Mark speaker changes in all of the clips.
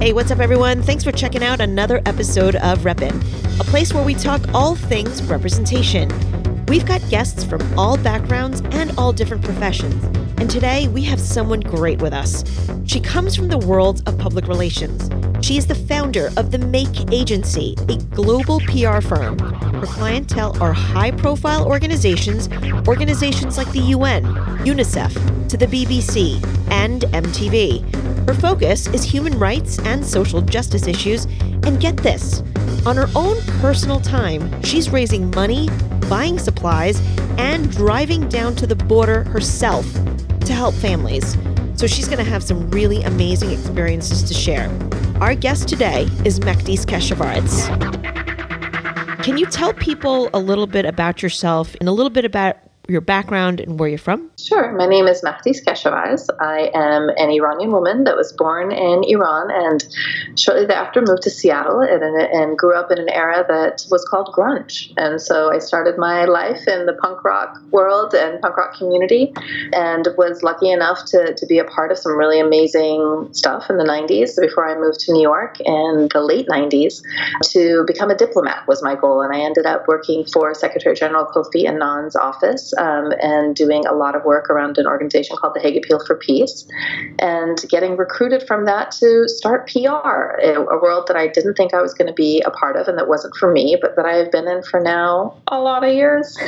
Speaker 1: Hey, what's up, everyone? Thanks for checking out another episode of Repin, a place where we talk all things representation. We've got guests from all backgrounds and all different professions, and today we have someone great with us. She comes from the world of public relations. She is the founder of the Make Agency, a global PR firm. Her clientele are high profile organizations, organizations like the UN, UNICEF, to the BBC, and MTV. Her focus is human rights and social justice issues, and get this on her own personal time, she's raising money, buying supplies, and driving down to the border herself to help families. So she's going to have some really amazing experiences to share. Our guest today is Mahdis Keshavarz. Can you tell people a little bit about yourself and a little bit about your background and where you're from?
Speaker 2: Sure. My name is Mahdis Keshavarz. I am an Iranian woman that was born in Iran and shortly thereafter moved to Seattle and, and grew up in an era that was called grunge. And so I started my life in the punk rock world and punk rock community and was lucky enough to, to be a part of some really amazing stuff in the 90s before I moved to New York in the late 90s to become a diplomat was my goal. And I ended up working for Secretary General Kofi Annan's office um, and doing a lot of work around an organization called the Hague Appeal for Peace, and getting recruited from that to start PR, a, world that I didn't think I was going to be a part of and that wasn't for me, but that I have been in for now a lot of years.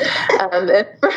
Speaker 2: Um, for,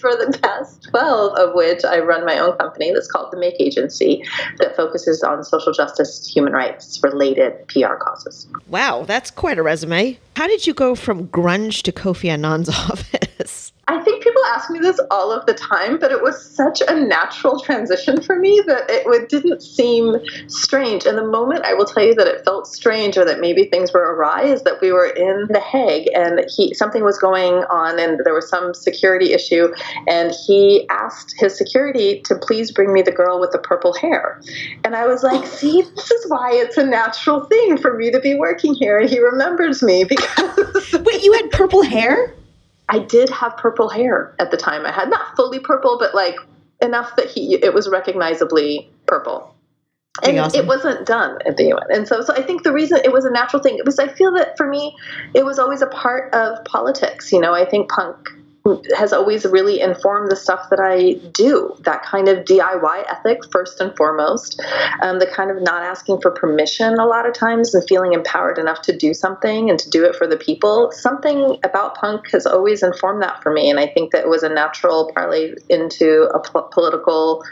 Speaker 2: for the past 12 of which I run my own company that's called the Make Agency that focuses on social justice, human rights related PR causes.
Speaker 1: Wow, that's quite a resume. How did you go from grunge to Kofi Annan's office?
Speaker 2: I think people ask me this all of the time, but it was such a natural transition for me that it didn't seem strange. And the moment I will tell you that it felt strange or that maybe things were awry is that we were in The Hague and he something was going on and there was some security issue and he asked his security to please bring me the girl with the purple hair. And I was like, see, this is why it's a natural thing for me to be working here. And he remembers me because
Speaker 1: Wait, you had purple hair?
Speaker 2: I did have purple hair at the time. I had not fully purple, but like enough that he it was recognizably purple. And awesome. it wasn't done at the UN. And so, so I think the reason it was a natural thing was I feel that for me, it was always a part of politics. You know, I think punk has always really informed the stuff that I do. That kind of DIY ethic, first and foremost, um, the kind of not asking for permission a lot of times and feeling empowered enough to do something and to do it for the people. Something about punk has always informed that for me, and I think that was a natural parlay into a po- political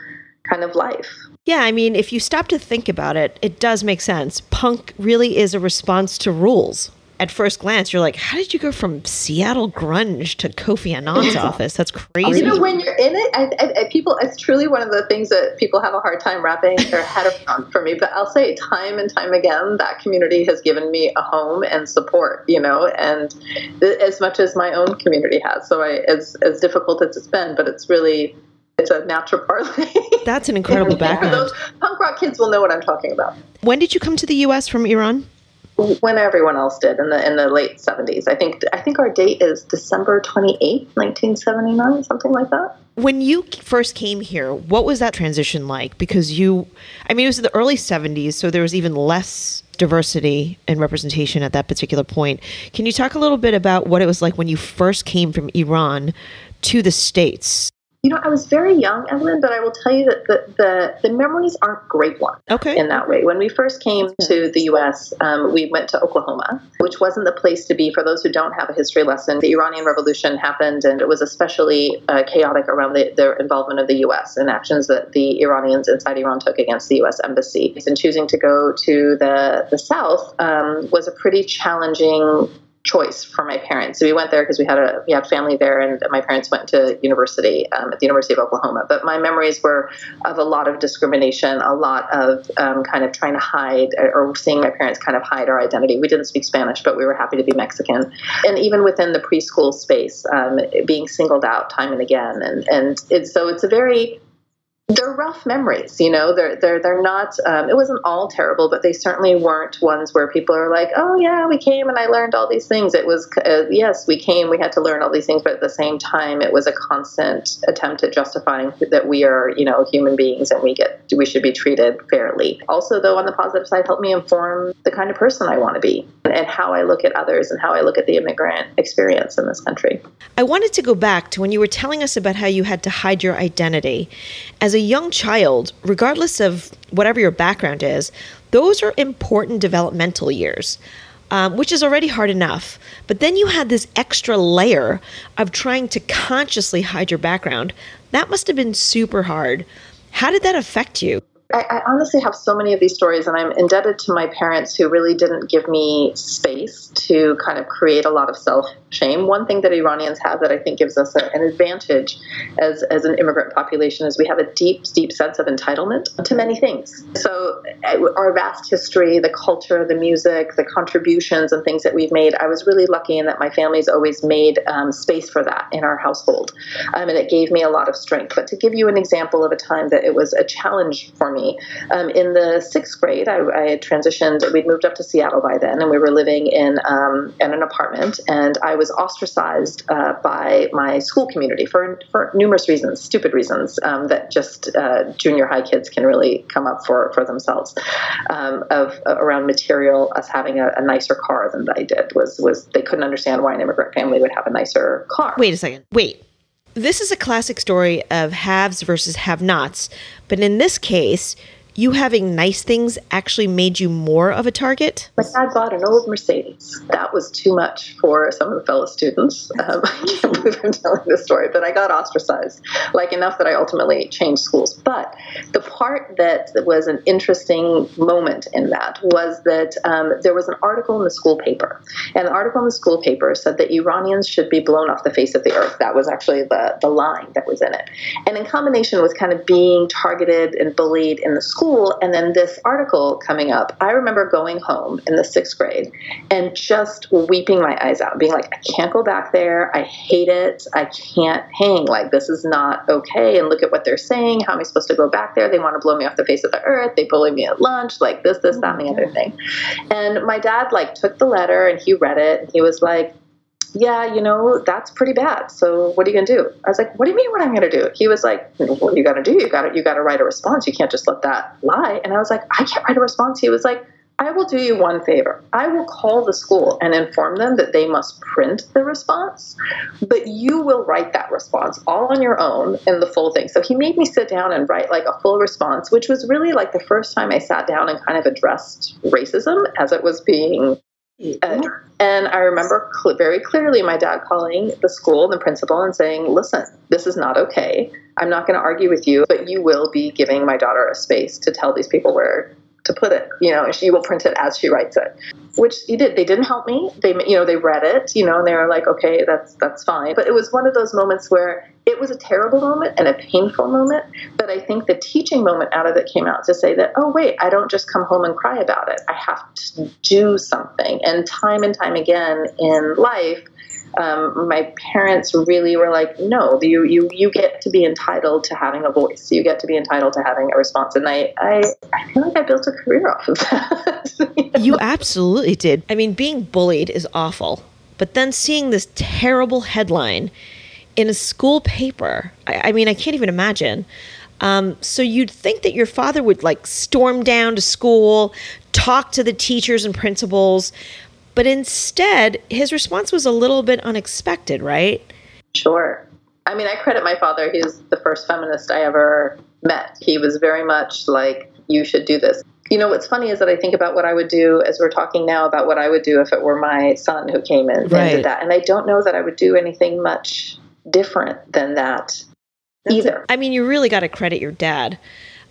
Speaker 2: kind of life.
Speaker 1: Yeah, I mean, if you stop to think about it, it does make sense. Punk really is a response to rules at first glance, you're like, how did you go from Seattle grunge to Kofi Annan's office? That's crazy.
Speaker 2: You know, when you're in it, I, I, people, it's truly one of the things that people have a hard time wrapping their head around for me. But I'll say time and time again, that community has given me a home and support, you know, and th- as much as my own community has. So I, as, as difficult as it's been, but it's really it's a natural parlay.
Speaker 1: That's an incredible background.
Speaker 2: Those punk rock kids will know what I'm talking about.
Speaker 1: When did you come to the U.S. from Iran?
Speaker 2: When everyone else did in the in the late 70s. I think I think our date is December 28th, 1979, something like that.
Speaker 1: When you first came here, what was that transition like? Because you I mean it was the early 70s, so there was even less diversity and representation at that particular point. Can you talk a little bit about what it was like when you first came from Iran to the states?
Speaker 2: You know, I was very young, Evelyn, but I will tell you that the, the, the memories aren't great ones
Speaker 1: okay.
Speaker 2: in that way. When we first came to the U.S., um, we went to Oklahoma, which wasn't the place to be. For those who don't have a history lesson, the Iranian Revolution happened, and it was especially uh, chaotic around the, the involvement of the U.S. and actions that the Iranians inside Iran took against the U.S. embassy. And choosing to go to the, the South um, was a pretty challenging choice for my parents. So we went there because we had a we had family there, and my parents went to university um, at the University of Oklahoma. But my memories were of a lot of discrimination, a lot of um, kind of trying to hide or seeing my parents kind of hide our identity. We didn't speak Spanish, but we were happy to be Mexican, and even within the preschool space, um, being singled out time and again, and and so it's a very they're rough memories, you know. They're they're they're not. Um, it wasn't all terrible, but they certainly weren't ones where people are like, "Oh yeah, we came and I learned all these things." It was uh, yes, we came, we had to learn all these things, but at the same time, it was a constant attempt at justifying that we are, you know, human beings and we get we should be treated fairly. Also, though, on the positive side, helped me inform the kind of person I want to be and how I look at others and how I look at the immigrant experience in this country.
Speaker 1: I wanted to go back to when you were telling us about how you had to hide your identity as a young child, regardless of whatever your background is, those are important developmental years. Um, which is already hard enough. But then you had this extra layer of trying to consciously hide your background. That must have been super hard. How did that affect you?
Speaker 2: I, I, honestly have so many of these stories, and I'm indebted to my parents who really didn't give me space to kind of create a lot of self shame. One thing that Iranians have that I think gives us a, an advantage as, as an immigrant population is we have a deep, deep sense of entitlement to many things. So, uh, our vast history, the culture, the music, the contributions, and things that we've made, I was really lucky in that my family's always made um, space for that in our household. Um, and it gave me a lot of strength. But to give you an example of a time that it was a challenge for me. Um, in the sixth grade, I, I, had transitioned. We'd moved up to Seattle by then, and we were living in um, in an apartment. And I was ostracized uh, by my school community for for numerous reasons, stupid reasons um, that just uh, junior high kids can really come up for for themselves. Um, of uh, around material, us having a, a nicer car than I did was was they couldn't understand why an immigrant family would have a nicer car.
Speaker 1: Wait a second. Wait this is a classic story of haves versus have nots, but in this case, you having nice things actually made you more of a target?
Speaker 2: My dad bought an old Mercedes. That was too much for some of the fellow students. Um, I can't believe I'm telling this story, but I got ostracized, like enough that I ultimately changed schools. But the part that was an interesting moment in that was that um, there was an article in the school paper, and the article in the school paper said that Iranians should be blown off the face of the earth. That was actually the, the line that was in it. And in combination with kind of being targeted and bullied in the school, school and then this article coming up, I remember going home in the sixth grade and just weeping my eyes out, being like, I can't go back there. I hate it. I can't hang. Like, this is not okay. And look at what they're saying. How am I supposed to go back there? They want to blow me off the face of the earth. They bully me at lunch, like this, this, that, and the mm-hmm. other thing. And my dad, like, took the letter and he read it. And he was like, yeah, you know, that's pretty bad. So what are you going to do? I was like, what do you mean what I'm going to do? He was like, what you got to do? You got to, you got to write a response. You can't just let that lie. And I was like, I can't write a response. He was like, I will do you one favor. I will call the school and inform them that they must print the response, but you will write that response all on your own in the full thing. So he made me sit down and write like a full response, which was really like the first time I sat down and kind of addressed racism as it was being uh, and I remember cl- very clearly my dad calling the school, the principal, and saying, Listen, this is not okay. I'm not going to argue with you, but you will be giving my daughter a space to tell these people where to put it. You know, she will print it as she writes it, which he did. They didn't help me. They, you know, they read it, you know, and they were like, okay, that's that's fine. But it was one of those moments where it was a terrible moment and a painful moment. But I think the teaching moment out of it came out to say that, oh wait, I don't just come home and cry about it. I have to do something. And time and time again in life um, my parents really were like, no, you, you, you get to be entitled to having a voice. You get to be entitled to having a response. And I, I, I feel like I built a career off of that.
Speaker 1: you absolutely did. I mean, being bullied is awful. But then seeing this terrible headline in a school paper, I, I mean, I can't even imagine. Um, so you'd think that your father would like storm down to school, talk to the teachers and principals, but instead, his response was a little bit unexpected, right?
Speaker 2: Sure. I mean, I credit my father. He's the first feminist I ever met. He was very much like, you should do this. You know, what's funny is that I think about what I would do as we're talking now about what I would do if it were my son who came in right. and did that. And I don't know that I would do anything much different than that That's either.
Speaker 1: I mean, you really got to credit your dad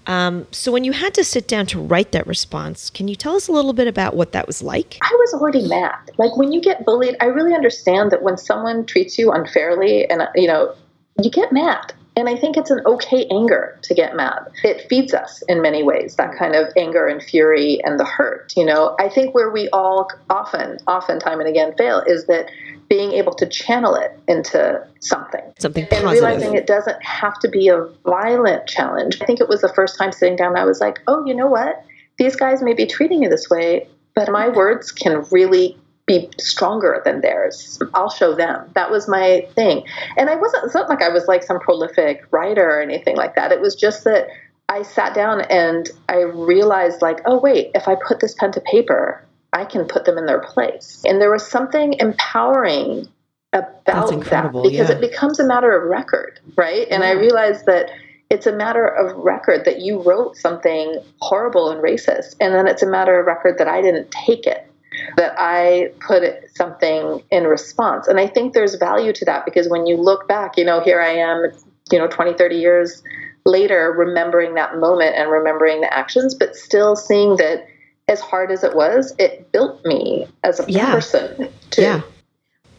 Speaker 1: um, so, when you had to sit down to write that response, can you tell us a little bit about what that was like?
Speaker 2: I was already mad. Like when you get bullied, I really understand that when someone treats you unfairly, and you know, you get mad. And I think it's an okay anger to get mad. It feeds us in many ways, that kind of anger and fury and the hurt. You know, I think where we all often, often, time and again fail is that being able to channel it into something.
Speaker 1: Something
Speaker 2: positive. And realizing it doesn't have to be a violent challenge. I think it was the first time sitting down, I was like, oh, you know what? These guys may be treating you this way, but my words can really be stronger than theirs. I'll show them. That was my thing. And I wasn't, it's not like I was like some prolific writer or anything like that. It was just that I sat down and I realized, like, oh, wait, if I put this pen to paper, I can put them in their place. And there was something empowering about that because yeah. it becomes a matter of record, right? And yeah. I realized that it's a matter of record that you wrote something horrible and racist, and then it's a matter of record that I didn't take it, that I put something in response. And I think there's value to that because when you look back, you know, here I am, you know, 20, 30 years later, remembering that moment and remembering the actions, but still seeing that as hard as it was, it built me as a yeah. person too. Yeah.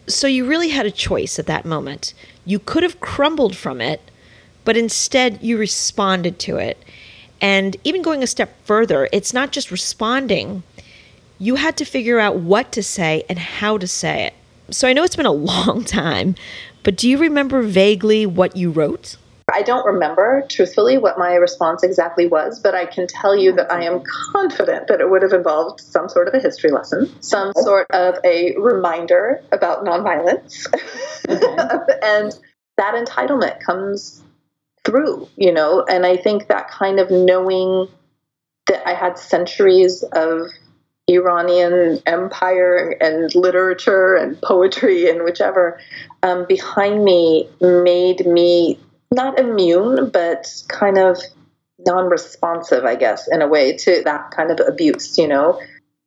Speaker 1: So you really had a choice at that moment. You could have crumbled from it, but instead you responded to it. And even going a step further, it's not just responding. You had to figure out what to say and how to say it. So I know it's been a long time, but do you remember vaguely what you wrote?
Speaker 2: I don't remember truthfully what my response exactly was, but I can tell you that I am confident that it would have involved some sort of a history lesson, some sort of a reminder about nonviolence. and that entitlement comes through, you know, and I think that kind of knowing that I had centuries of Iranian empire and literature and poetry and whichever um, behind me made me not immune, but kind of non responsive, I guess, in a way to that kind of abuse, you know?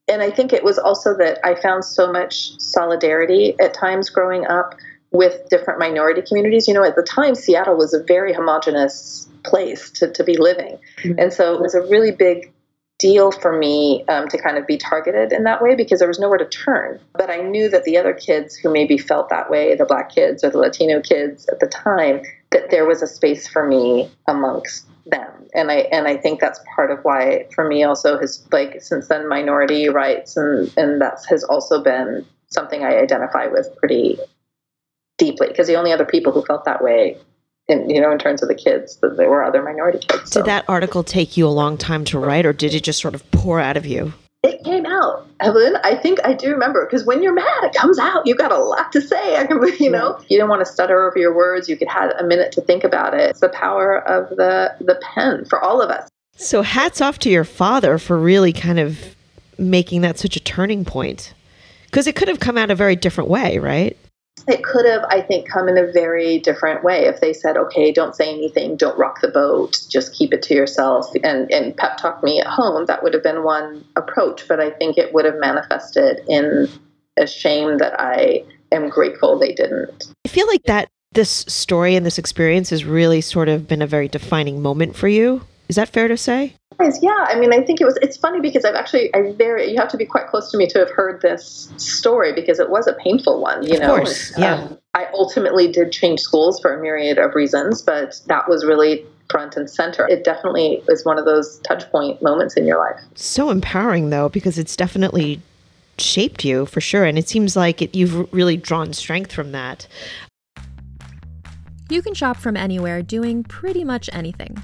Speaker 2: And I think it was also that I found so much solidarity at times growing up with different minority communities. You know, at the time, Seattle was a very homogenous place to, to be living. Mm-hmm. And so it was a really big deal for me um, to kind of be targeted in that way because there was nowhere to turn. But I knew that the other kids who maybe felt that way, the black kids or the Latino kids at the time, that there was a space for me amongst them. And I and I think that's part of why for me also has like since then minority rights and and that has also been something I identify with pretty deeply because the only other people who felt that way in you know in terms of the kids that there were other minority kids.
Speaker 1: So. Did that article take you a long time to write or did it just sort of pour out of you?
Speaker 2: It came out, Evelyn. I think I do remember because when you're mad, it comes out. You've got a lot to say. I can, you know, you don't want to stutter over your words. You could have a minute to think about it. It's the power of the the pen for all of us.
Speaker 1: So hats off to your father for really kind of making that such a turning point, because it could have come out a very different way, right?
Speaker 2: It could have, I think, come in a very different way if they said, okay, don't say anything, don't rock the boat, just keep it to yourself and, and pep talk me at home. That would have been one approach, but I think it would have manifested in a shame that I am grateful they didn't.
Speaker 1: I feel like that this story and this experience has really sort of been a very defining moment for you. Is that fair to say?
Speaker 2: Yeah, I mean, I think it was. It's funny because I've actually, I very, you have to be quite close to me to have heard this story because it was a painful one. You
Speaker 1: of
Speaker 2: know,
Speaker 1: course, yeah. Um,
Speaker 2: I ultimately did change schools for a myriad of reasons, but that was really front and center. It definitely is one of those touch point moments in your life.
Speaker 1: So empowering, though, because it's definitely shaped you for sure. And it seems like it, you've really drawn strength from that.
Speaker 3: You can shop from anywhere doing pretty much anything.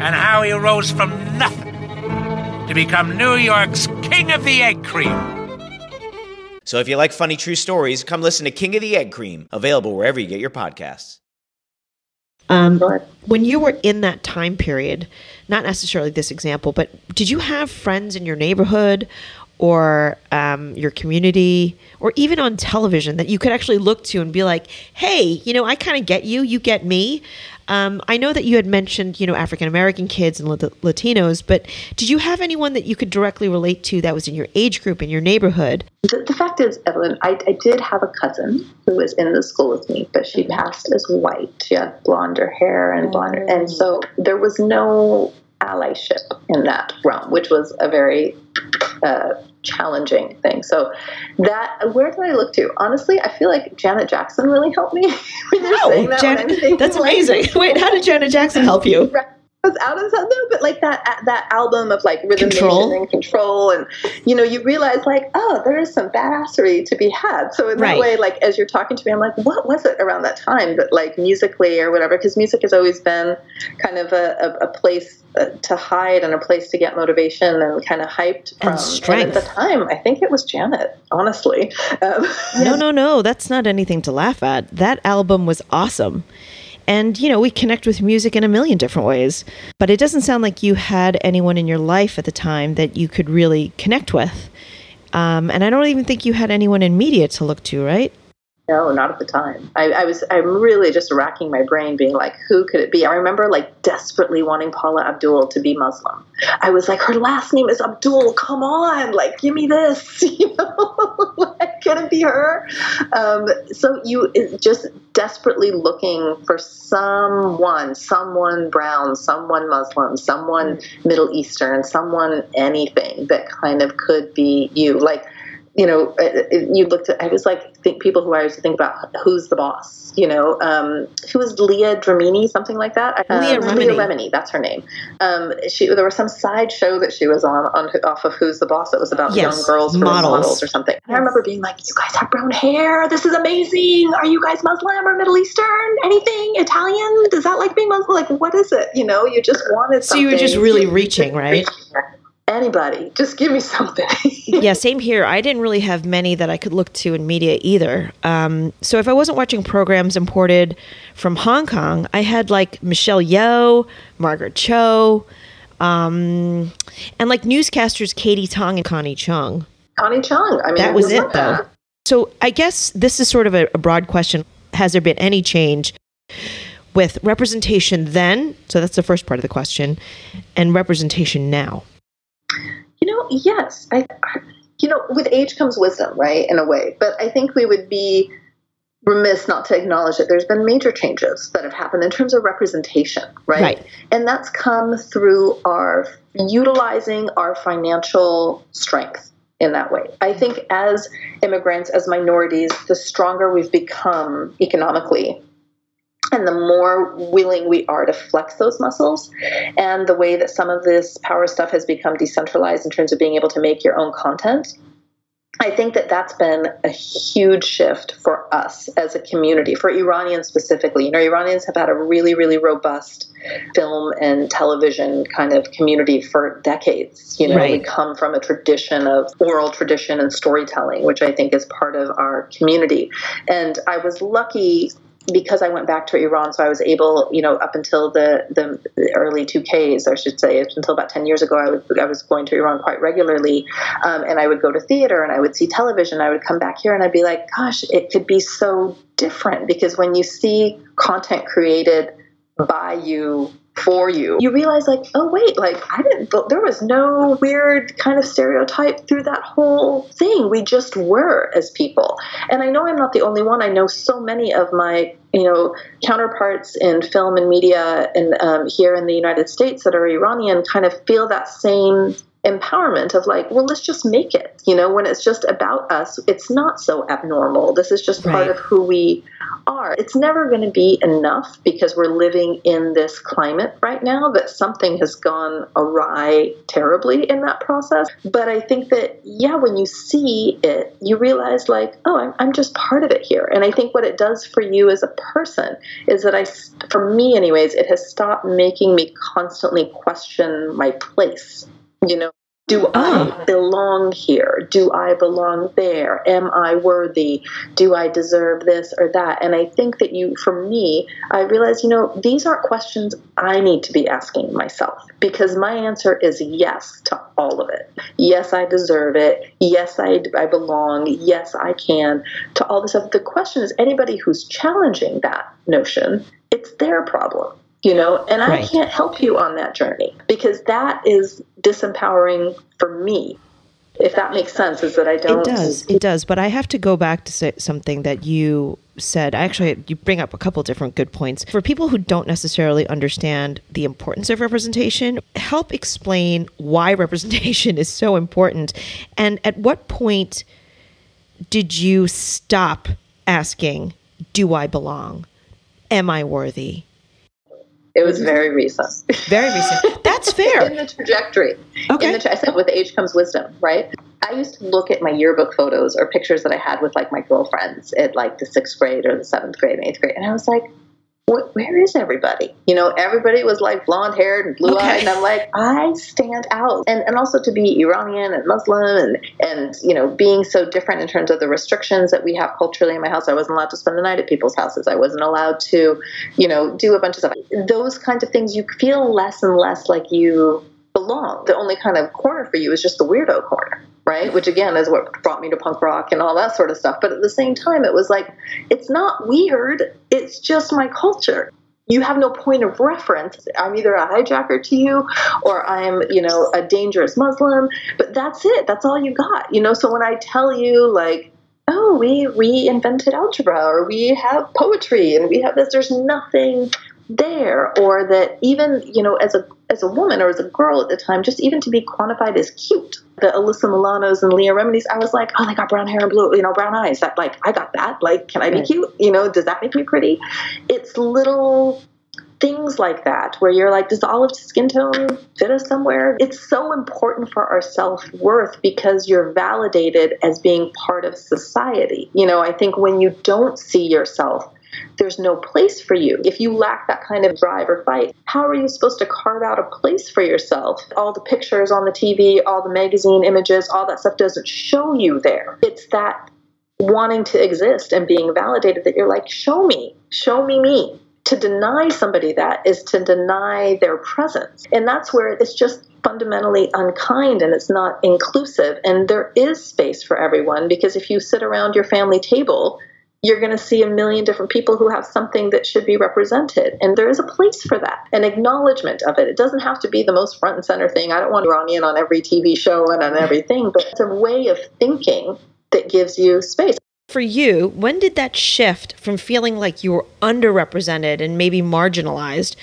Speaker 4: and how he rose from nothing to become New York's King of the Egg Cream.
Speaker 5: So if you like funny true stories, come listen to King of the Egg Cream, available wherever you get your podcasts.
Speaker 1: Um, when you were in that time period, not necessarily this example, but did you have friends in your neighborhood or um, your community or even on television that you could actually look to and be like, hey, you know, I kind of get you, you get me? Um, I know that you had mentioned, you know, African American kids and Latinos, but did you have anyone that you could directly relate to that was in your age group, in your neighborhood?
Speaker 2: The, the fact is, Evelyn, I, I did have a cousin who was in the school with me, but she passed as white. She had blonder hair and blonder, and so there was no allyship in that realm, which was a very uh, challenging thing. So that where do I look to? Honestly, I feel like Janet Jackson really helped me. when you're saying that, thinking,
Speaker 1: that's
Speaker 2: like-
Speaker 1: amazing. Wait, how did Janet Jackson help you?
Speaker 2: Right. Was out of something, but like that that album of like rhythm
Speaker 1: Control?
Speaker 2: And control, and you know, you realize like, oh, there is some badassery to be had. So in
Speaker 1: Right.
Speaker 2: that way, like as you're talking to me, I'm like, what was it around that time that like musically or whatever? Because music has always been kind of a, a, a place uh, to hide and a place to get motivation and kind of hyped
Speaker 1: And
Speaker 2: from.
Speaker 1: strength.
Speaker 2: at the time, I think it was Janet. Honestly, um,
Speaker 1: no, no, no. That's not anything to laugh at. That album was awesome. And, you know, we connect with music in a million different ways. But it doesn't sound like you had anyone in your life at the time that you could really connect with. Um, and I don't even think you had anyone in media to look to, right?
Speaker 2: No, not at the time. I, I was I'm really just racking my brain, being like, who could it be? I remember like desperately wanting Paula Abdul to be Muslim. I was like, her last name is Abdul. Come on, like, give me this. You know, like, can it be her? Um, so you just desperately looking for someone, someone brown, someone Muslim, someone Middle Eastern, someone anything that kind of could be you. Like you know, uh, uh, you looked at, I was like, think people who I used to think about who's the boss, you know, um, who was Leah Dramini, something like that. Um,
Speaker 1: Leah Remini.
Speaker 2: Leah Remini, that's her name. Um, she, there was some side show that she was on, on off of Who's the Boss. It was about
Speaker 1: Yes,
Speaker 2: young girls who
Speaker 1: models.
Speaker 2: models or something. And I remember being like, you guys have brown hair. This is amazing. Are you guys Muslim or Middle Eastern? Anything? Italian? Does that like being Muslim? Like, what is it? You know, you just wanted something.
Speaker 1: So you were just really reaching, right?
Speaker 2: Anybody, just give me something.
Speaker 1: yeah, same here. I didn't really have many that I could look to in media either. Um, so if I wasn't watching programs imported from Hong Kong, I had like Michelle Yeoh, Margaret Cho, um, and like newscasters Kaity Tong and Connie Chung.
Speaker 2: Connie Chung. I mean,
Speaker 1: That was it though.
Speaker 2: that?
Speaker 1: So I guess this is sort of a, a broad question. Has there been any change with representation then? So that's the first part of the question, and representation now.
Speaker 2: You know, yes. I, I- you know, with age comes wisdom, right? In a way. But I think we would be remiss not to acknowledge that there's been major changes that have happened in terms of representation, right?
Speaker 1: Right.
Speaker 2: And that's come through our utilizing our financial strength in that way. I think as immigrants, as minorities, the stronger we've become economically and the more willing we are to flex those muscles and the way that some of this power stuff has become decentralized in terms of being able to make your own content I think that that's been a huge shift for us as a community, for Iranians specifically. You know, Iranians have had a really, really robust film and television kind of community for decades. You know,
Speaker 1: Right.
Speaker 2: we come from a tradition of oral tradition and storytelling, which I think is part of our community. And I was lucky because I went back to Iran, so I was able, you know, up until the, the early 2Ks, I should say, until about 10 years ago, I, would, I was going to Iran quite regularly. Um, and I would go to theater and I would see television. I would come back here and I'd be like, gosh, it could be so different because when you see content created by you for you. You realize like oh wait like i didn't there was no weird kind of stereotype through that whole thing. We just were as people. And i know i'm not the only one. I know so many of my you know counterparts in film and media and um, here in the united states that are iranian kind of feel that same empowerment of like well let's just make it you know? When it's just about us it's not so abnormal. This is just part
Speaker 1: Right.
Speaker 2: of who we are. It's never going to be enough because we're living in this climate right now that something has gone awry terribly in that process. But i think that yeah when you see it you realize like oh i'm, I'm just part of it here. And i think what it does for you as a person is that I, for me anyways it has stopped making me constantly question my place you know do oh. I belong here? Do I belong there? Am I worthy? Do I deserve this or that? And I think that you, for me, I realize, you know, these aren't questions I need to be asking myself because my answer is yes to all of it. Yes, I deserve it. Yes, I, I belong. Yes, I can to all this stuff. The question is anybody who's challenging that notion, it's their problem you know and i
Speaker 1: Right.
Speaker 2: can't help you on that journey because that is disempowering for me if that makes sense is that i don't
Speaker 1: It does. It does. But I have to go back to say something that you said. I actually, you bring up a couple different good points. For people who don't necessarily understand the importance of representation, help explain why representation is so important. And at what point did you stop asking, Do I belong? Am I worthy?
Speaker 2: It was very recent
Speaker 1: Very recent. That's fair.
Speaker 2: in the trajectory
Speaker 1: Okay.
Speaker 2: in the tra- i said with age comes wisdom right i used to look at my yearbook photos or pictures that i had with like my girlfriends at like the sixth grade or the seventh grade and eighth grade and i was like where is everybody? You know, everybody was like blonde haired and blue eyed,
Speaker 1: Okay.
Speaker 2: and I'm like, I stand out. And and also to be Iranian and Muslim and and you know being so different in terms of the restrictions that we have culturally in my house. I wasn't allowed to spend the night at people's houses. I wasn't allowed to, you know, do a bunch of stuff. Those kinds of things, you feel less and less like you belong. The only kind of corner for you is just the weirdo corner. Right, which again is what brought me to punk rock and all that sort of stuff. But at the same time, it was like, it's not weird. It's just my culture you have no point of reference. I'm either a hijacker to you or I'm, you know, a dangerous Muslim, but that's it. That's all you got. You know, so when I tell you like, oh, we we invented algebra or we have poetry and we have this, there's nothing there or that even, you know, as a as a woman or as a girl at the time, just even to be quantified as cute. The Alyssa Milanos and Leah Reminis, I was like, oh, they got brown hair and blue, you know, brown eyes. That like, I got that. Like, can I be
Speaker 1: Right.
Speaker 2: cute? You know, does that make me pretty? It's little things like that where you're like, does olive skin tone fit us somewhere? It's so important for our self worth because you're validated as being part of society. You know, I think when you don't see yourself, there's no place for you. If you lack that kind of drive or fight, how are you supposed to carve out a place for yourself? All the pictures on the TV, all the magazine images, all that stuff doesn't show you there. It's that wanting to exist and being validated that you're like, show me, show me me. To deny somebody that is to deny their presence. And that's where it's just fundamentally unkind and it's not inclusive. And there is space for everyone because if you sit around your family table, you're going to see a million different people who have something that should be represented. And there is a place for that, an acknowledgement of it. It doesn't have to be the most front and center thing. I don't want Iranian on every TV show and on everything, but it's a way of thinking that gives you space.
Speaker 1: For you, when did that shift from feeling like you were underrepresented and maybe marginalized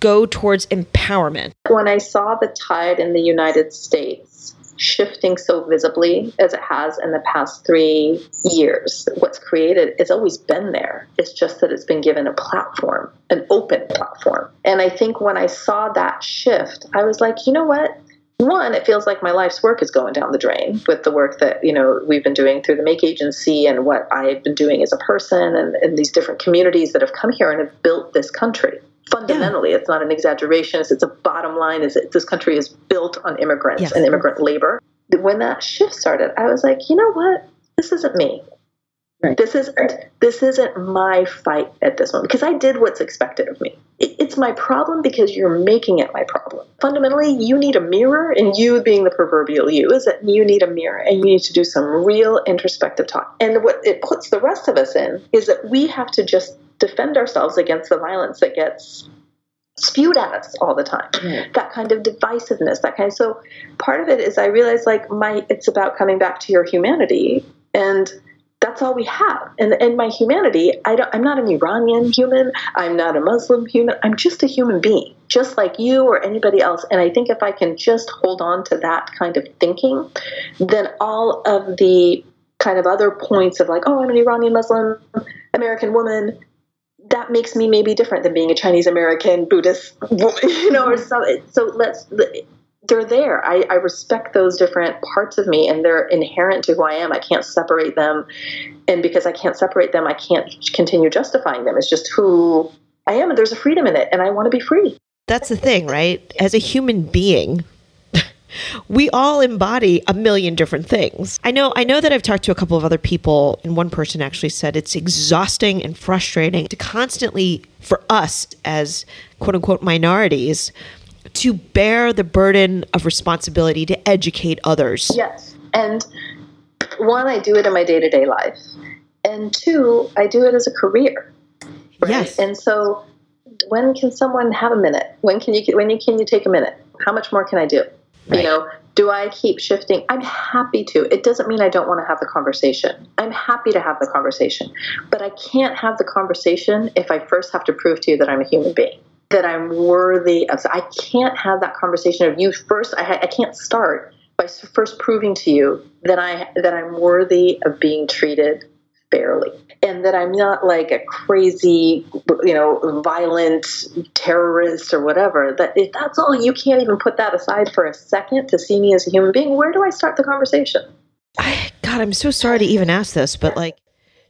Speaker 1: go towards empowerment?
Speaker 2: When I saw the tide in the United States shifting so visibly as it has in the past three years, what's created has always been there. It's just that it's been given a platform, an open platform. And I think when I saw that shift, I was like, you know what? one, it feels like my life's work is going down the drain with the work that you know we've been doing through the Make Agency and what I've been doing as a person and, and these different communities that have come here and have built this country. Fundamentally, yeah. it's not an exaggeration. It's, it's a bottom line. Is that this country is built on immigrants yes. and immigrant labor. When that shift started, I was like, you know what? This isn't me. Right. This isn't this isn't my fight at this moment because I did what's expected of me. It, it's my problem because you're making it my problem. Fundamentally, you need a mirror, and you being the proverbial you is that you need a mirror and you need to do some real introspective talk. And what it puts the rest of us in is that we have to just defend ourselves against the violence that gets spewed at us all the time mm. that kind of divisiveness that kind of so part of it is i realize like my it's about coming back to your humanity and that's all we have. And in my humanity, I don't, I'm not an Iranian human. I'm not a Muslim human. I'm just a human being, just like you or anybody else. And I think if I can just hold on to that kind of thinking, then all of the kind of other points of like, oh, I'm an Iranian Muslim American woman, that makes me maybe different than being a Chinese American Buddhist woman, you know, or so. So let's they're there. I, I, respect those different parts of me and they're inherent to who I am. I can't separate them. And because I can't separate them, I can't continue justifying them. It's just who I am. And there's a freedom in it. And I want to be free.
Speaker 1: That's the thing, right? As a human being, we all embody a million different things. I know I know that I've talked to a couple of other people and one person actually said it's exhausting and frustrating to constantly for us as quote unquote minorities to bear the burden of responsibility to educate others.
Speaker 2: Yes. And one, I do it in my day to day life. And two, I do it as a career.
Speaker 1: Right? Yes.
Speaker 2: And so when can someone have a minute? When can you when you can you take a minute? How much more can I do? Right. You know, do I keep shifting? I'm happy to. It doesn't mean I don't want to have the conversation. I'm happy to have the conversation. But I can't have the conversation if I first have to prove to you that I'm a human being that I'm worthy of. I can't have that conversation of you first. I, I can't start by first proving to you that I that I'm worthy of being treated fairly and that I'm not like a crazy, you know, violent terrorist or whatever. That if that's all, you can't even put that aside for a second to see me as a human being. Where do I start the conversation?
Speaker 1: I, God, I'm so sorry to even ask this, but like,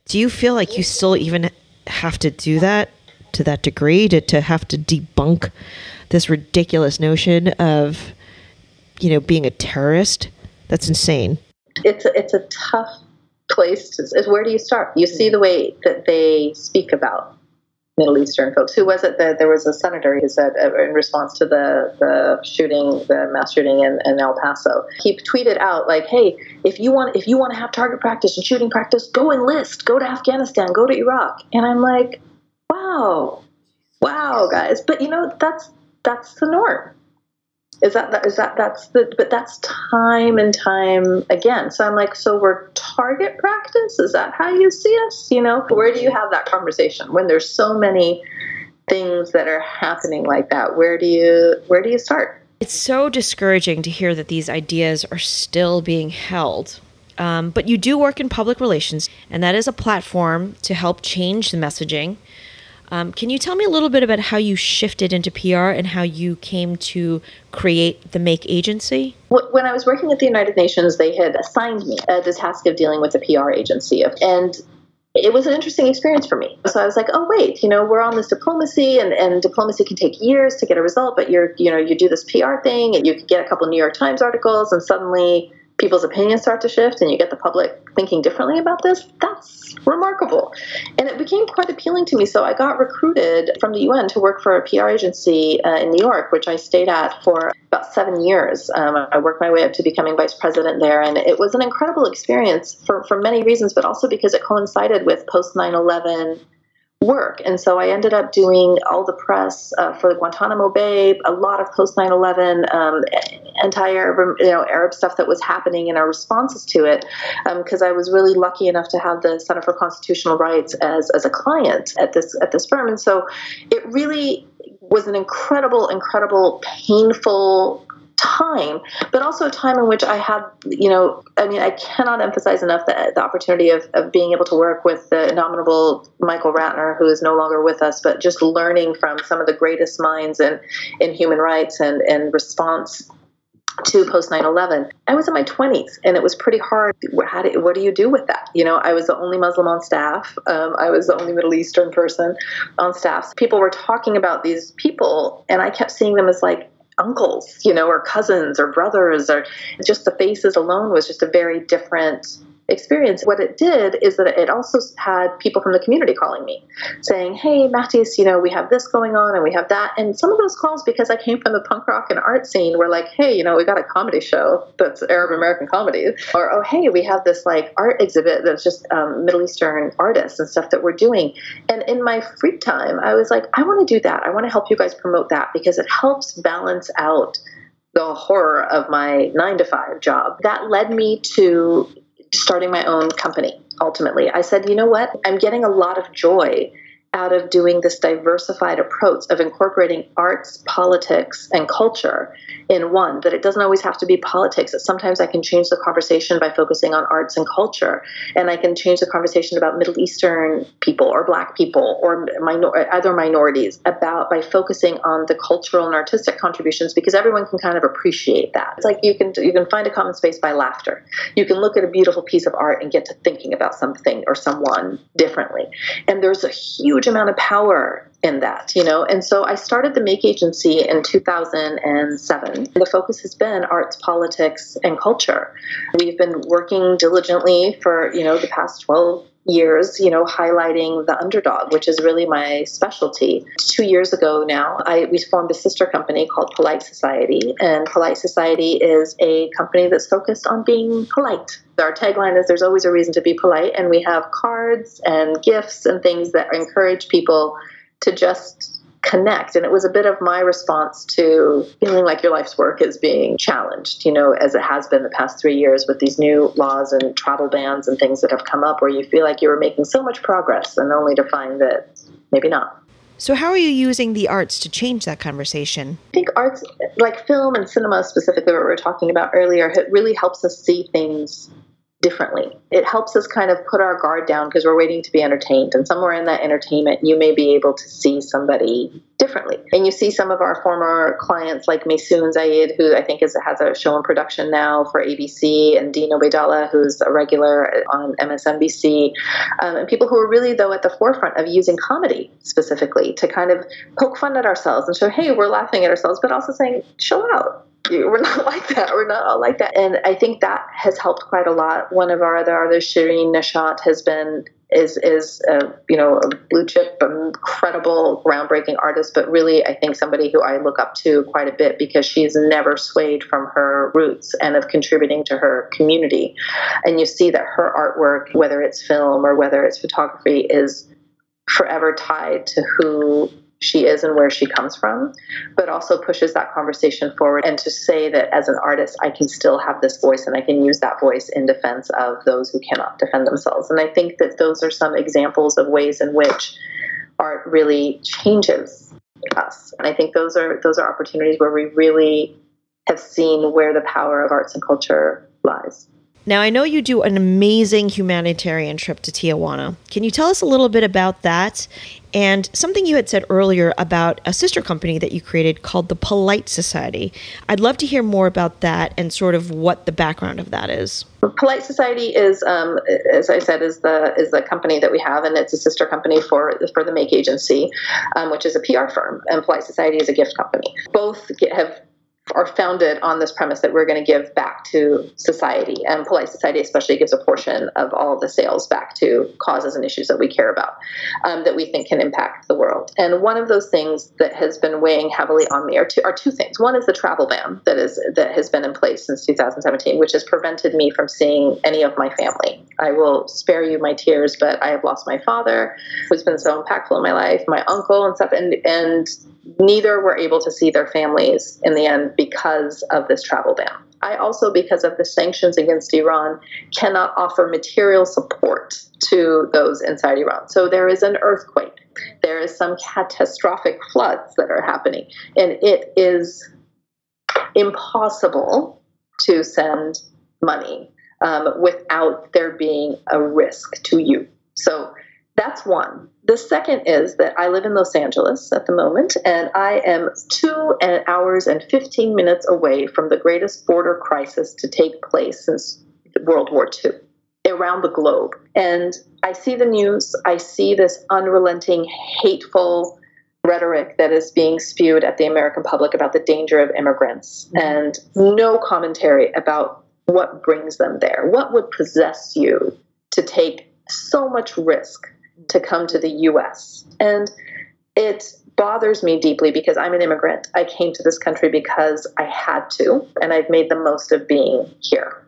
Speaker 1: do you feel like you still even have to do that to that degree to, to have to debunk this ridiculous notion of you know being a terrorist that's insane
Speaker 2: it's a, it's a tough place to where do you start you see the way that they speak about Middle Eastern folks. Who was it that there was a senator who said uh, in response to the, the shooting, the mass shooting in, in El Paso, he tweeted out like, "Hey, if you want if you want to have target practice and shooting practice, go enlist, go to Afghanistan, go to Iraq." And I'm like, wow, wow, guys. But you know, that's that's the norm. Is that, that is that that's the but that's time and time again. So I'm like, so we're target practice. Is that how you see us? You know, where do you have that conversation when there's so many things that are happening like that? Where do you where do you start?
Speaker 1: It's so discouraging to hear that these ideas are still being held. Um, but you do work in public relations, and that is a platform to help change the messaging um, can you tell me a little bit about how you shifted into PR and how you came to create the Make Agency?
Speaker 2: When I was working at the United Nations, they had assigned me uh, the task of dealing with the PR agency. And it was an interesting experience for me. So I was like, oh wait, you know, we're on this diplomacy and, and diplomacy can take years to get a result, but you're you know, you do this PR thing and you get a couple New York Times articles and suddenly people's opinions start to shift and you get the public thinking differently about this, that's remarkable. And it became quite appealing to me. So I got recruited from the UN to work for a PR agency uh, in New York, which I stayed at for about seven years. Um, I worked my way up to becoming vice president there. And it was an incredible experience for, for many reasons, but also because it coincided with post 9 11 work. And so I ended up doing all the press uh, for the Guantanamo Bay, a lot of post 9 11, um, entire you know, Arab stuff that was happening and our responses to it, because um, I was really lucky enough to have the Center for Constitutional Rights as, as a client at this, at this firm. And so it really was an incredible, incredible, painful time, but also a time in which I had, you know, I mean, I cannot emphasize enough the, the opportunity of, of being able to work with the indomitable Michael Ratner, who is no longer with us, but just learning from some of the greatest minds in, in human rights and, and response to post 9-11 i was in my 20s and it was pretty hard. How do, what do you do with that? You know i was the only muslim on staff. Um, i was the only middle eastern person on staff. People were talking about these people and i kept seeing them as like uncles, you know, or cousins or brothers, or just the faces alone was just a very different experience. What it did is that it also had people from the community calling me saying, Hey, Mahdis, you know, we have this going on and we have that. And some of those calls, because I came from the punk rock and art scene, were like, Hey, you know, we got a comedy show that's Arab American comedy. Or, Oh, hey, we have this like art exhibit that's just um, Middle Eastern artists and stuff that we're doing. And in my free time, I was like, I want to do that. I want to help you guys promote that because it helps balance out the horror of my nine to five job. That led me to starting my own company ultimately. I said, you know what? I'm getting a lot of joy out of doing this diversified approach of incorporating arts, politics, and culture in one, that it doesn't always have to be politics, that sometimes I can change the conversation by focusing on arts and culture, and I can change the conversation about Middle Eastern people or Black people or minor- other minorities about by focusing on the cultural and artistic contributions because everyone can kind of appreciate that. It's like you can you can find a common space by laughter. You can look at a beautiful piece of art and get to thinking about something or someone differently, and there's a huge huge amount of power in that, you know. And so I started the Make Agency in 2007. The focus has been arts, politics, and culture. We've been working diligently for, you know, the past 12 years, you know, highlighting the underdog, which is really my specialty. Two years ago now, I we formed a sister company called Polite Society, and Polite Society is a company that's focused on being polite. Our tagline is "There's always a reason to be polite," and we have cards and gifts and things that encourage people to just connect. And it was a bit of my response to feeling like your life's work is being challenged, you know, as it has been the past three years with these new laws and travel bans and things that have come up where you feel like you were making so much progress and only to find that maybe not.
Speaker 1: So, how are you using the arts to change that conversation?
Speaker 2: I think arts, like film and cinema specifically, what we were talking about earlier, it really helps us see things differently. It helps us kind of put our guard down because we're waiting to be entertained. And somewhere in that entertainment, you may be able to see somebody differently. And you see some of our former clients like Maysoon Zayid, who I think is, has a show in production now for ABC, and Dean Obeidallah, who's a regular on MSNBC, um, and people who are really, though, at the forefront of using comedy specifically to kind of poke fun at ourselves and show, hey, we're laughing at ourselves, but also saying, chill out we're not like that. We're not all like that. And I think that has helped quite a lot. One of our other artists, Shirin Neshat, has been is is a, you know a blue chip, incredible, groundbreaking artist, but really I think somebody who I look up to quite a bit because she's never swayed from her roots and of contributing to her community. And you see that her artwork, whether it's film or whether it's photography, is forever tied to who she is and where she comes from, but also pushes that conversation forward and to say that as an artist, I can still have this voice and I can use that voice in defense of those who cannot defend themselves. And I think that those are some examples of ways in which art really changes us. And I think those are those are opportunities where we really have seen where the power of arts and culture lies.
Speaker 1: Now, I know you do an amazing humanitarian trip to Tijuana. Can you tell us a little bit about that? And something you had said earlier about a sister company that you created called the Polite Society. I'd love to hear more about that and sort of what the background of that is.
Speaker 2: Polite Society is, um, as I said, is the is the company that we have, and it's a sister company for for the Make Agency, um, which is a PR firm, and Polite Society is a gift company. Both have are founded on this premise that we're going to give back to society, and Polite Society especially gives a portion of all the sales back to causes and issues that we care about, um, that we think can impact the world. And one of those things that has been weighing heavily on me are two, are two things. One is the travel ban that is that has been in place since 2017, which has prevented me from seeing any of my family. I will spare you my tears, but I have lost my father, who's been so impactful in my life, my uncle and stuff, and and neither were able to see their families in the end because of this travel ban. I also, because of the sanctions against Iran, cannot offer material support to those inside Iran. So there is an earthquake, there is some catastrophic floods that are happening, and it is impossible to send money um, without there being a risk to you. So that's one. The second is that I live in Los Angeles at the moment, and I am two hours and 15 minutes away from the greatest border crisis to take place since World War II around the globe. And I see the news, I see this unrelenting, hateful rhetoric that is being spewed at the American public about the danger of immigrants, mm-hmm. and no commentary about what brings them there. What would possess you to take so much risk to come to the US. And it bothers me deeply because I'm an immigrant. I came to this country because I had to, and I've made the most of being here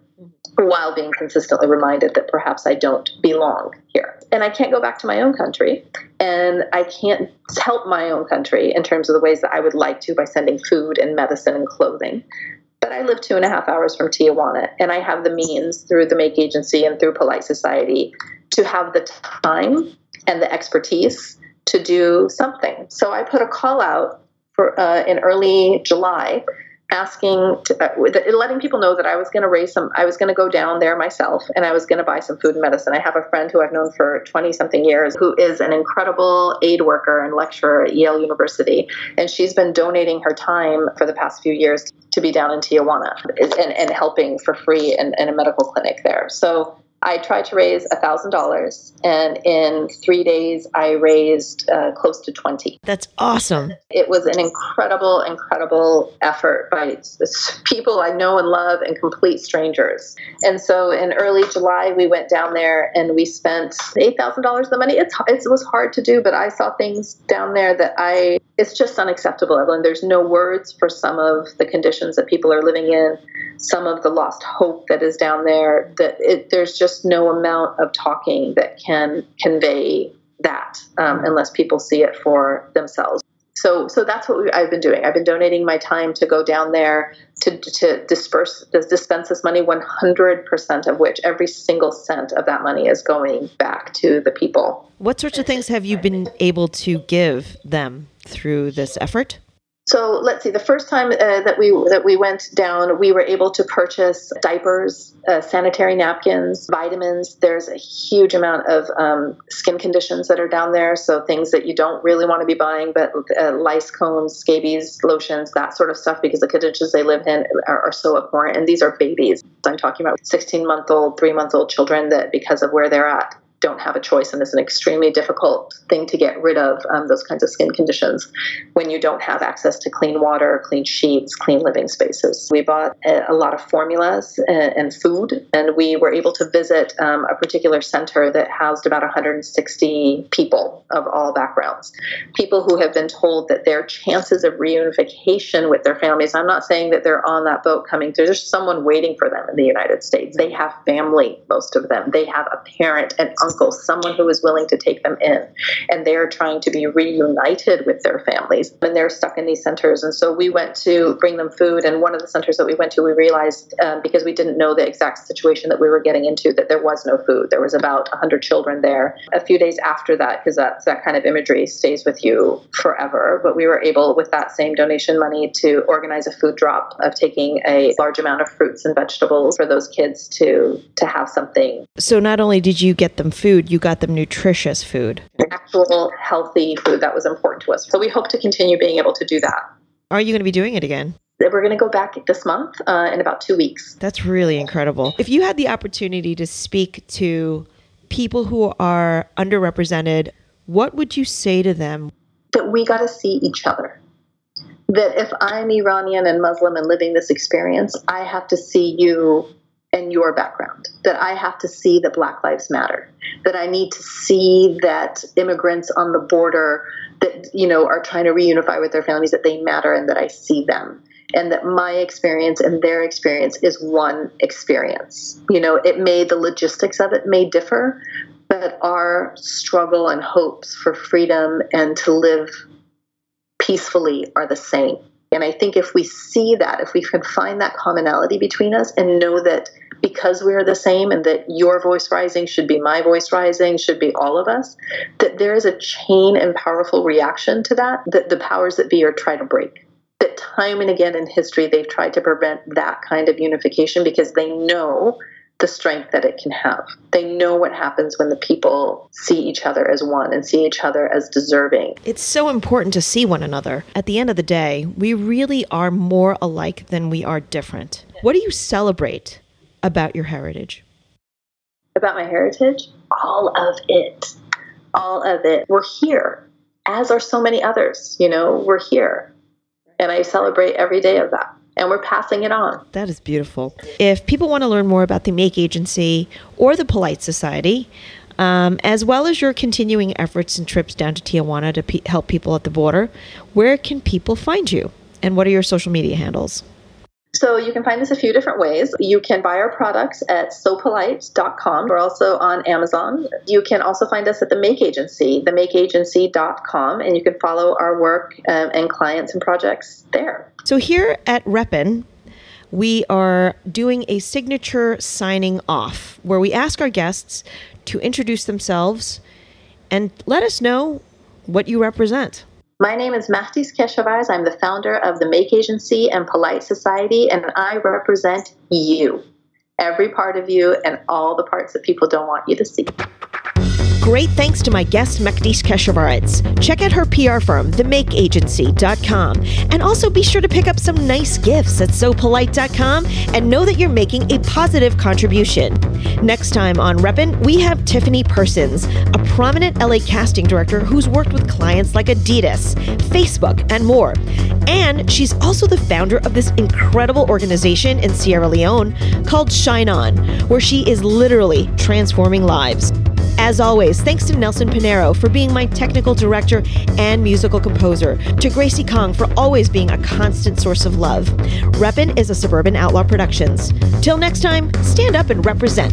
Speaker 2: while being consistently reminded that perhaps I don't belong here. And I can't go back to my own country, and I can't help my own country in terms of the ways that I would like to by sending food and medicine and clothing. But I live two and a half hours from Tijuana, and I have the means through the Make Agency and through Polite Society to have the time and the expertise to do something. So I put a call out for uh, in early July asking to, uh, letting people know that I was going to raise some I was going to go down there myself and I was going to buy some food and medicine. I have a friend who I've known for 20 something years who is an incredible aid worker and lecturer at Yale University and she's been donating her time for the past few years to be down in Tijuana and, and helping for free in, in a medical clinic there. So I tried to raise $1,000, and in three days, I raised uh, close to 20.
Speaker 1: That's awesome.
Speaker 2: It was an incredible, incredible effort by people I know and love and complete strangers. And so in early July, we went down there and we spent $8,000 the money. It's, it was hard to do, but I saw things down there that I, it's just unacceptable, Evelyn. There's no words for some of the conditions that people are living in, some of the lost hope that is down there, that it, there's just no amount of talking that can convey that um, unless people see it for themselves. So, so that's what we, I've been doing. I've been donating my time to go down there to, to disperse, dispense this money, 100% of which, every single cent of that money is going back to the people.
Speaker 1: What sorts of things have you been able to give them through this effort?
Speaker 2: So let's see. The first time uh, that we that we went down, we were able to purchase diapers, uh, sanitary napkins, vitamins. There's a huge amount of um, skin conditions that are down there. So things that you don't really want to be buying, but uh, lice combs, scabies, lotions, that sort of stuff, because the conditions they live in are, are so abhorrent. And these are babies. I'm talking about 16 month old, three month old children that because of where they're at don't have a choice, and it's an extremely difficult thing to get rid of um, those kinds of skin conditions when you don't have access to clean water, clean sheets, clean living spaces. We bought a, a lot of formulas and, and, food, and we were able to visit um, a particular center that housed about 160 people of all backgrounds. People who have been told that their chances of reunification with their families, I'm not saying that they're on that boat coming through, there's someone waiting for them in the United States. They have family, most of them. They have a parent, an uncle, someone who is willing to take them in. And they're trying to be reunited with their families. And they're stuck in these centers. And so we went to bring them food. And one of the centers that we went to, we realized um, because we didn't know the exact situation that we were getting into, that there was no food. There was about 100 children there. A few days after that, because that, that kind of imagery stays with you forever. But we were able, with that same donation money, to organize a food drop of taking a large amount of fruits and vegetables for those kids to to have something.
Speaker 1: So not only did you get them food, you got them nutritious food.
Speaker 2: Actual healthy food that was important to us. So we hope to continue being able to do that.
Speaker 1: Are you going to be doing it again?
Speaker 2: We're going to go back this month uh, in about two weeks.
Speaker 1: That's really incredible. If you had the opportunity to speak to people who are underrepresented, what would you say to them?
Speaker 2: That we got to see each other. that if I'm Iranian and Muslim and living this experience, I have to see you and your background, that I have to see that Black Lives Matter, that I need to see that immigrants on the border that, you know, are trying to reunify with their families, that they matter and that I see them. And that my experience and their experience is one experience. You know, it may, the logistics of it may differ, but our struggle and hopes for freedom and to live peacefully are the same. And I think if we see that, if we can find that commonality between us and know that because we are the same and that your voice rising should be my voice rising, should be all of us, that there is a chain and powerful reaction to that that the powers that be are trying to break. That time and again in history, they've tried to prevent that kind of unification because they know the strength that it can have. They know what happens when the people see each other as one and see each other as deserving.
Speaker 1: It's so important to see one another. At the end of the day, we really are more alike than we are different. What do you celebrate about your heritage?
Speaker 2: About my heritage? All of it. All of it. We're here, as are so many others. You know, we're here. And I celebrate every day of that and we're passing it on.
Speaker 1: That is beautiful. If people want to learn more about the Make Agency or the Polite Society, um, as well as your continuing efforts and trips down to Tijuana to pe- help people at the border, where can people find you? And what are your social media handles?
Speaker 2: So you can find us a few different ways. You can buy our products at sopolite.com. We're also on Amazon. You can also find us at the Make Agency, themakeagency.com, and you can follow our work um, and clients and projects there.
Speaker 1: So here at Repin, we are doing a signature signing off where we ask our guests to introduce themselves and let us know what you represent.
Speaker 2: My name is Mahdis Keshavarz. I'm the founder of the Make Agency and Polite Society, and I represent you, every part of you, and all the parts that people don't want you to see.
Speaker 1: Great thanks to my guest, Mahdis Keshavarz. Check out her PR firm, themakeagency.com. And also be sure to pick up some nice gifts at sopolite.com and know that you're making a positive contribution. Next time on Repin, we have Tiffany Persons, a prominent LA casting director who's worked with clients like Adidas, Facebook, and more. And she's also the founder of this incredible organization in Sierra Leone called Shine On, where she is literally transforming lives. As always, thanks to Nelson Pinero for being my technical director and musical composer, to Gracie Kong for always being a constant source of love. Repin is a Suburban Outlaw Productions. Till next time, stand up and represent.